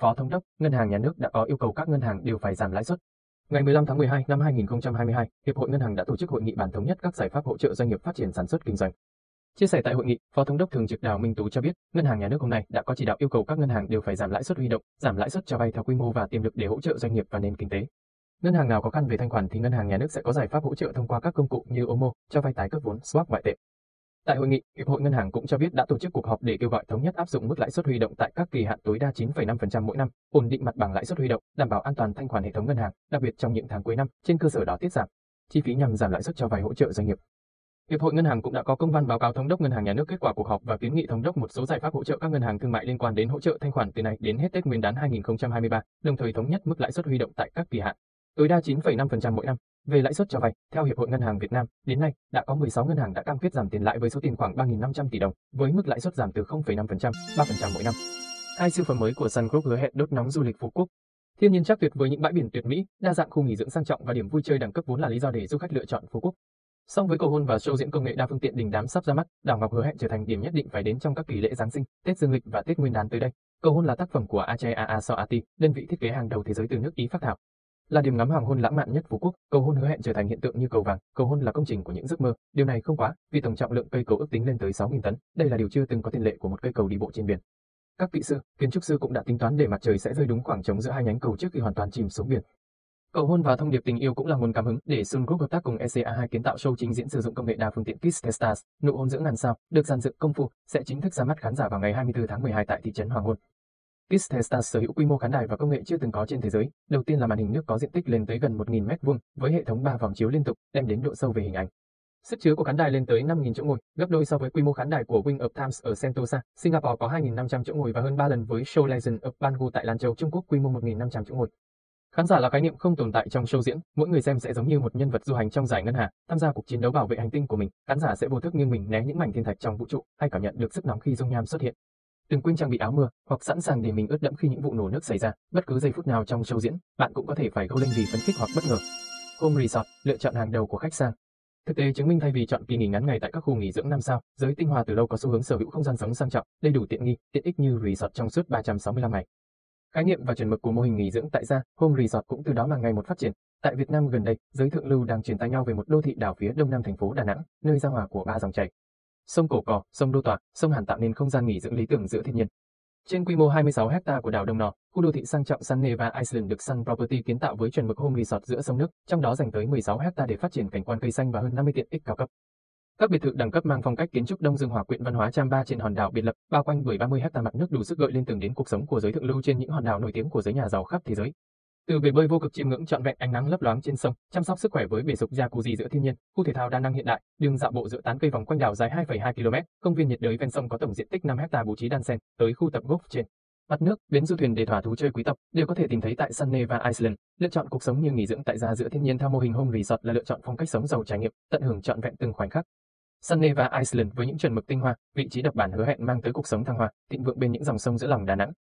Phó Thống đốc, Ngân hàng Nhà nước đã có yêu cầu các ngân hàng đều phải giảm lãi suất. Ngày 15 tháng 12 năm 2022, Hiệp hội Ngân hàng đã tổ chức hội nghị bàn thống nhất các giải pháp hỗ trợ doanh nghiệp phát triển sản xuất kinh doanh. Chia sẻ tại hội nghị, Phó Thống đốc Thường trực Đào Minh Tú cho biết, Ngân hàng Nhà nước hôm nay đã có chỉ đạo yêu cầu các ngân hàng đều phải giảm lãi suất huy động, giảm lãi suất cho vay theo quy mô và tiềm lực để hỗ trợ doanh nghiệp và nền kinh tế. Ngân hàng nào có khăn về thanh khoản thì Ngân hàng Nhà nước sẽ có giải pháp hỗ trợ thông qua các công cụ như OMO, cho vay tái cấp vốn, swap ngoại tệ. Tại hội nghị, Hiệp hội Ngân hàng cũng cho biết đã tổ chức cuộc họp để kêu gọi thống nhất áp dụng mức lãi suất huy động tại các kỳ hạn tối đa 9,5% mỗi năm, ổn định mặt bằng lãi suất huy động, đảm bảo an toàn thanh khoản hệ thống ngân hàng, đặc biệt trong những tháng cuối năm, trên cơ sở đó tiết giảm chi phí nhằm giảm lãi suất cho vay hỗ trợ doanh nghiệp. Hiệp hội Ngân hàng cũng đã có công văn báo cáo thống đốc Ngân hàng Nhà nước kết quả cuộc họp và kiến nghị thống đốc một số giải pháp hỗ trợ các ngân hàng thương mại liên quan đến hỗ trợ thanh khoản từ nay đến hết Tết Nguyên đán 2023, đồng thời thống nhất mức lãi suất huy động tại các kỳ hạn tối đa 9,5% mỗi năm. Về lãi suất cho vay, theo Hiệp hội Ngân hàng Việt Nam, đến nay đã có 16 ngân hàng đã cam kết giảm tiền lãi với số tiền khoảng 3.500 tỷ đồng, với mức lãi suất giảm từ 0,5%, 3% mỗi năm. Hai siêu phẩm mới của Sun Group hứa hẹn đốt nóng du lịch Phú Quốc. Thiên nhiên chắc tuyệt với những bãi biển tuyệt mỹ, đa dạng khu nghỉ dưỡng sang trọng và điểm vui chơi đẳng cấp vốn là lý do để du khách lựa chọn Phú Quốc. Song với cầu hôn và show diễn công nghệ đa phương tiện đình đám sắp ra mắt, đảo Ngọc hứa hẹn trở thành điểm nhất định phải đến trong các kỳ lễ Giáng sinh, Tết Dương lịch và Tết Nguyên đán tới đây. Cầu hôn là tác phẩm của Ache Aa Soati, đơn vị thiết kế hàng đầu thế giới từ nước Ý phát thảo. Là điểm ngắm hoàng hôn lãng mạn nhất Phú Quốc, cầu hôn hứa hẹn trở thành hiện tượng như cầu vàng, cầu hôn là công trình của những giấc mơ. Điều này không quá, vì tổng trọng lượng cây cầu ước tính lên tới 6.000 tấn, đây là điều chưa từng có tiền lệ của một cây cầu đi bộ trên biển. Các kỹ sư, kiến trúc sư cũng đã tính toán để mặt trời sẽ rơi đúng khoảng trống giữa hai nhánh cầu trước khi hoàn toàn chìm xuống biển. Cầu hôn và thông điệp tình yêu cũng là nguồn cảm hứng để Sun Group hợp tác cùng ECA2 kiến tạo show trình diễn sử dụng công nghệ đa phương tiện Kiss Stars, nụ hôn giữa ngàn sao, được dàn dựng công phu, sẽ chính thức ra mắt khán giả vào ngày 24 tháng 12 tại thị trấn Hoàng Hôn. Kistesta sở hữu quy mô khán đài và công nghệ chưa từng có trên thế giới. Đầu tiên là màn hình nước có diện tích lên tới gần 1.000 m2 với hệ thống 3 vòng chiếu liên tục, đem đến độ sâu về hình ảnh. Sức chứa của khán đài lên tới 5.000 chỗ ngồi, gấp đôi so với quy mô khán đài của Wing of Times ở Sentosa. Singapore có 2.500 chỗ ngồi và hơn 3 lần với Show Legend of Bangu tại Lan Châu, Trung Quốc quy mô 1.500 chỗ ngồi. Khán giả là khái niệm không tồn tại trong show diễn, mỗi người xem sẽ giống như một nhân vật du hành trong giải ngân hà, tham gia cuộc chiến đấu bảo vệ hành tinh của mình. Khán giả sẽ vô thức nghiêng mình né những mảnh thiên thạch trong vũ trụ, hay cảm nhận được sức nóng khi dung nham xuất hiện. Đừng quên trang bị áo mưa hoặc sẵn sàng để mình ướt đẫm khi những vụ nổ nước xảy ra. Bất cứ giây phút nào trong show diễn, bạn cũng có thể phải gâu lên vì phấn khích hoặc bất ngờ. Home Resort, lựa chọn hàng đầu của khách sạn. Thực tế chứng minh thay vì chọn kỳ nghỉ ngắn ngày tại các khu nghỉ dưỡng năm sao, giới tinh hoa từ lâu có xu hướng sở hữu không gian sống sang trọng, đầy đủ tiện nghi, tiện ích như resort trong suốt 365 ngày. Khái niệm và chuẩn mực của mô hình nghỉ dưỡng tại gia, Home Resort cũng từ đó mà ngày một phát triển. Tại Việt Nam gần đây, giới thượng lưu đang truyền tay nhau về một đô thị đảo phía đông nam thành phố Đà Nẵng, nơi giao hòa của ba dòng chảy. Sông Cổ Cò, sông Đô Tọa, sông Hàn tạo nên không gian nghỉ dưỡng lý tưởng giữa thiên nhiên. Trên quy mô 26 hecta của đảo Đông Nọ, khu đô thị sang trọng Sun Neva Island được Sun Property kiến tạo với chuẩn mực home resort giữa sông nước, trong đó dành tới 16 hecta để phát triển cảnh quan cây xanh và hơn 50 tiện ích cao cấp. Các biệt thự đẳng cấp mang phong cách kiến trúc Đông Dương Hòa quyện văn hóa Cham Ba trên hòn đảo biệt lập, bao quanh bởi 30 hecta mặt nước đủ sức gợi lên từng đến cuộc sống của giới thượng lưu trên những hòn đảo nổi tiếng của giới nhà giàu khắp thế giới. Từ bể bơi vô cực chiêm ngưỡng trọn vẹn ánh nắng lấp loáng trên sông, chăm sóc sức khỏe với bể dục jacuzzi giữa thiên nhiên, khu thể thao đa năng hiện đại, đường dạo bộ giữa tán cây vòng quanh đảo dài 2,2 km, công viên nhiệt đới ven sông có tổng diện tích 5 hecta bố trí đan xen, tới khu tập golf trên mặt nước, bến du thuyền để thỏa thú chơi quý tộc đều có thể tìm thấy tại Sunny và Iceland. Lựa chọn cuộc sống như nghỉ dưỡng tại gia giữa thiên nhiên theo mô hình home resort là lựa chọn phong cách sống giàu trải nghiệm, tận hưởng trọn vẹn từng khoảnh khắc. Sunny và Iceland với những chuẩn mực tinh hoa, vị trí độc bản hứa hẹn mang tới cuộc sống thăng hoa, thịnh vượng bên những dòng sông giữa lòng Đà Nẵng,